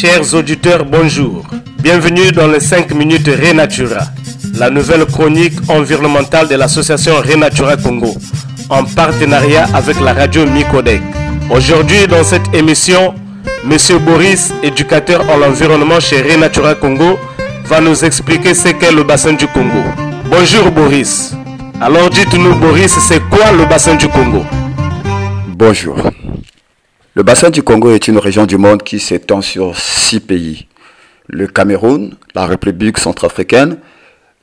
Chers auditeurs, bonjour. Bienvenue dans les 5 minutes Renatura, la nouvelle chronique environnementale de l'association Renatura Congo, en partenariat avec la radio Micodec. Aujourd'hui, dans cette émission, Monsieur Boris, éducateur en l'environnement chez Renatura Congo, va nous expliquer ce qu'est le bassin du Congo. Bonjour Boris. Alors dites-nous Boris, c'est quoi le bassin du Congo? Bonjour. Le bassin du Congo est une région du monde qui s'étend sur six pays. Le Cameroun, la République centrafricaine,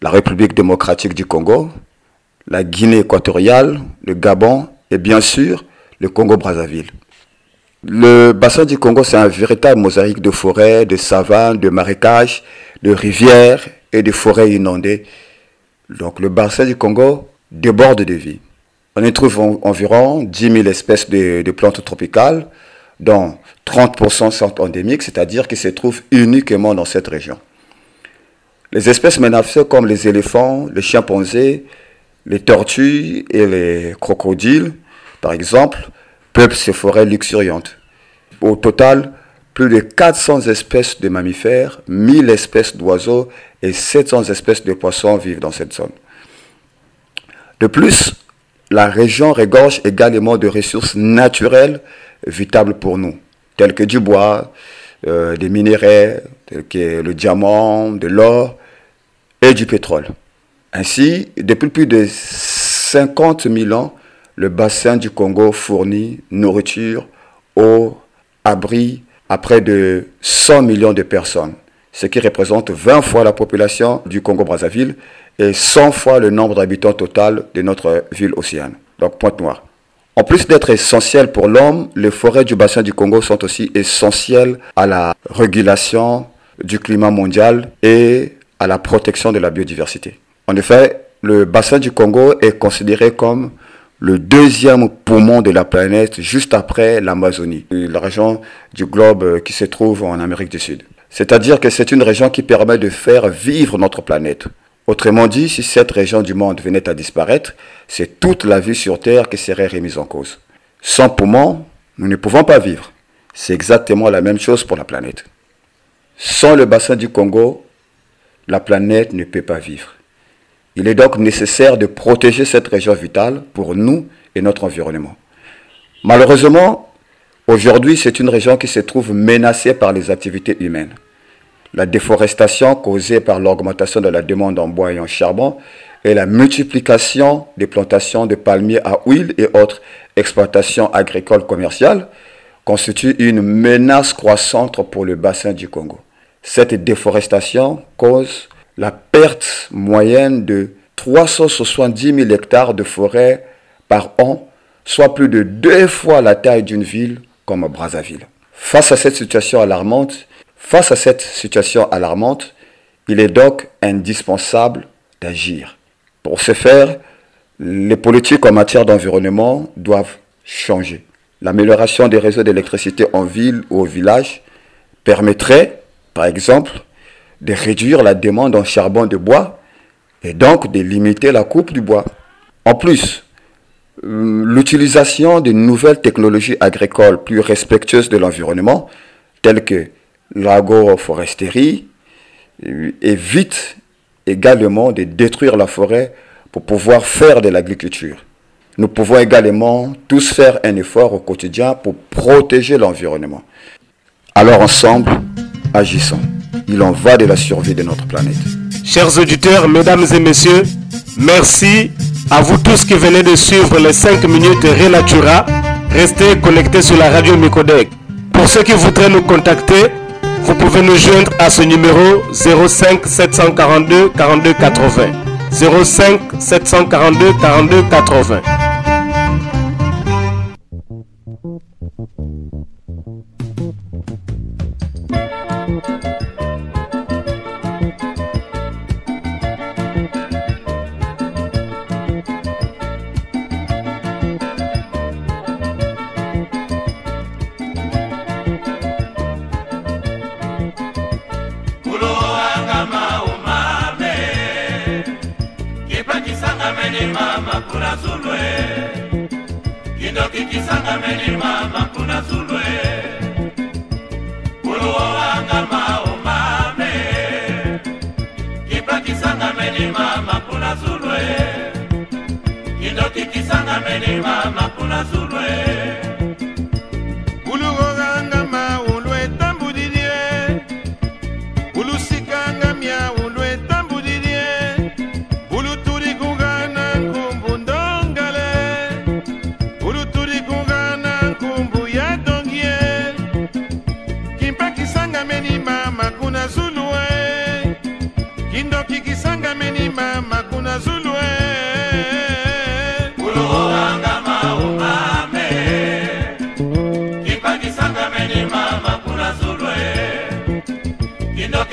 la République démocratique du Congo, la Guinée équatoriale, le Gabon et bien sûr le Congo-Brazzaville. Le bassin du Congo, c'est un véritable mosaïque de forêts, de savanes, de marécages, de rivières et de forêts inondées. Donc le bassin du Congo déborde de vie. On y trouve environ 10 000 espèces de, de plantes tropicales, dont 30% sont endémiques, c'est-à-dire qu'ils se trouvent uniquement dans cette région. Les espèces menacées comme les éléphants, les chimpanzés, les tortues et les crocodiles, par exemple, peuplent ces forêts luxuriantes. Au total, plus de 400 espèces de mammifères, 1000 espèces d'oiseaux et 700 espèces de poissons vivent dans cette zone. De plus, la région regorge également de ressources naturelles vitales pour nous, telles que du bois, euh, des minéraux, tels que le diamant, de l'or et du pétrole. Ainsi, depuis plus de 50 000 ans, le bassin du Congo fournit nourriture, eau, abri à près de 100 millions de personnes, ce qui représente 20 fois la population du Congo-Brazzaville et 100 fois le nombre d'habitants total de notre ville océane. Donc, Pointe Noire. En plus d'être essentielles pour l'homme, les forêts du bassin du Congo sont aussi essentielles à la régulation du climat mondial et à la protection de la biodiversité. En effet, le bassin du Congo est considéré comme le deuxième poumon de la planète juste après l'Amazonie, la région du globe qui se trouve en Amérique du Sud. C'est-à-dire que c'est une région qui permet de faire vivre notre planète. Autrement dit, si cette région du monde venait à disparaître, c'est toute la vie sur Terre qui serait remise en cause. Sans poumons, nous ne pouvons pas vivre. C'est exactement la même chose pour la planète. Sans le bassin du Congo, la planète ne peut pas vivre. Il est donc nécessaire de protéger cette région vitale pour nous et notre environnement. Malheureusement, aujourd'hui, c'est une région qui se trouve menacée par les activités humaines la déforestation causée par l'augmentation de la demande en bois et en charbon et la multiplication des plantations de palmiers à huile et autres exploitations agricoles commerciales constituent une menace croissante pour le bassin du Congo. Cette déforestation cause la perte moyenne de 370 000 hectares de forêt par an, soit plus de deux fois la taille d'une ville comme Brazzaville. Face à cette situation alarmante, Face à cette situation alarmante, il est donc indispensable d'agir. Pour ce faire, les politiques en matière d'environnement doivent changer. L'amélioration des réseaux d'électricité en ville ou au village permettrait, par exemple, de réduire la demande en charbon de bois et donc de limiter la coupe du bois. En plus, l'utilisation de nouvelles technologies agricoles plus respectueuses de l'environnement, telles que l'agroforesterie évite également de détruire la forêt pour pouvoir faire de l'agriculture. Nous pouvons également tous faire un effort au quotidien pour protéger l'environnement. Alors ensemble, agissons. Il en va de la survie de notre planète. Chers auditeurs, mesdames et messieurs, merci à vous tous qui venez de suivre les 5 minutes Renatura. Restez connectés sur la radio Micodec. Pour ceux qui voudraient nous contacter, vous pouvez nous joindre à ce numéro 05 742 42 80. 05 742 42 80. sindoki kisanga melima makuna sulwe kuluwoanga e. maumame kipa kisanga melima makuna sulwe kindoki kisanga melima makuna sulwe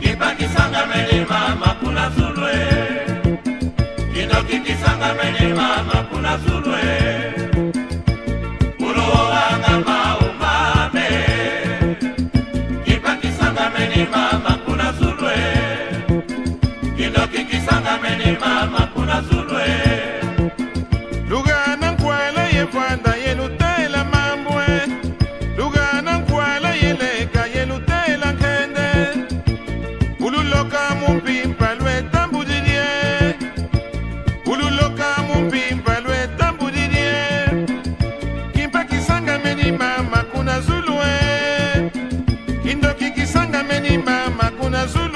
kipakisanga melema makula sulwe kinokikisanga melema makula sulwe mulowanga maumame kipakisanga melema makula sulwe kinokikisanga melema azul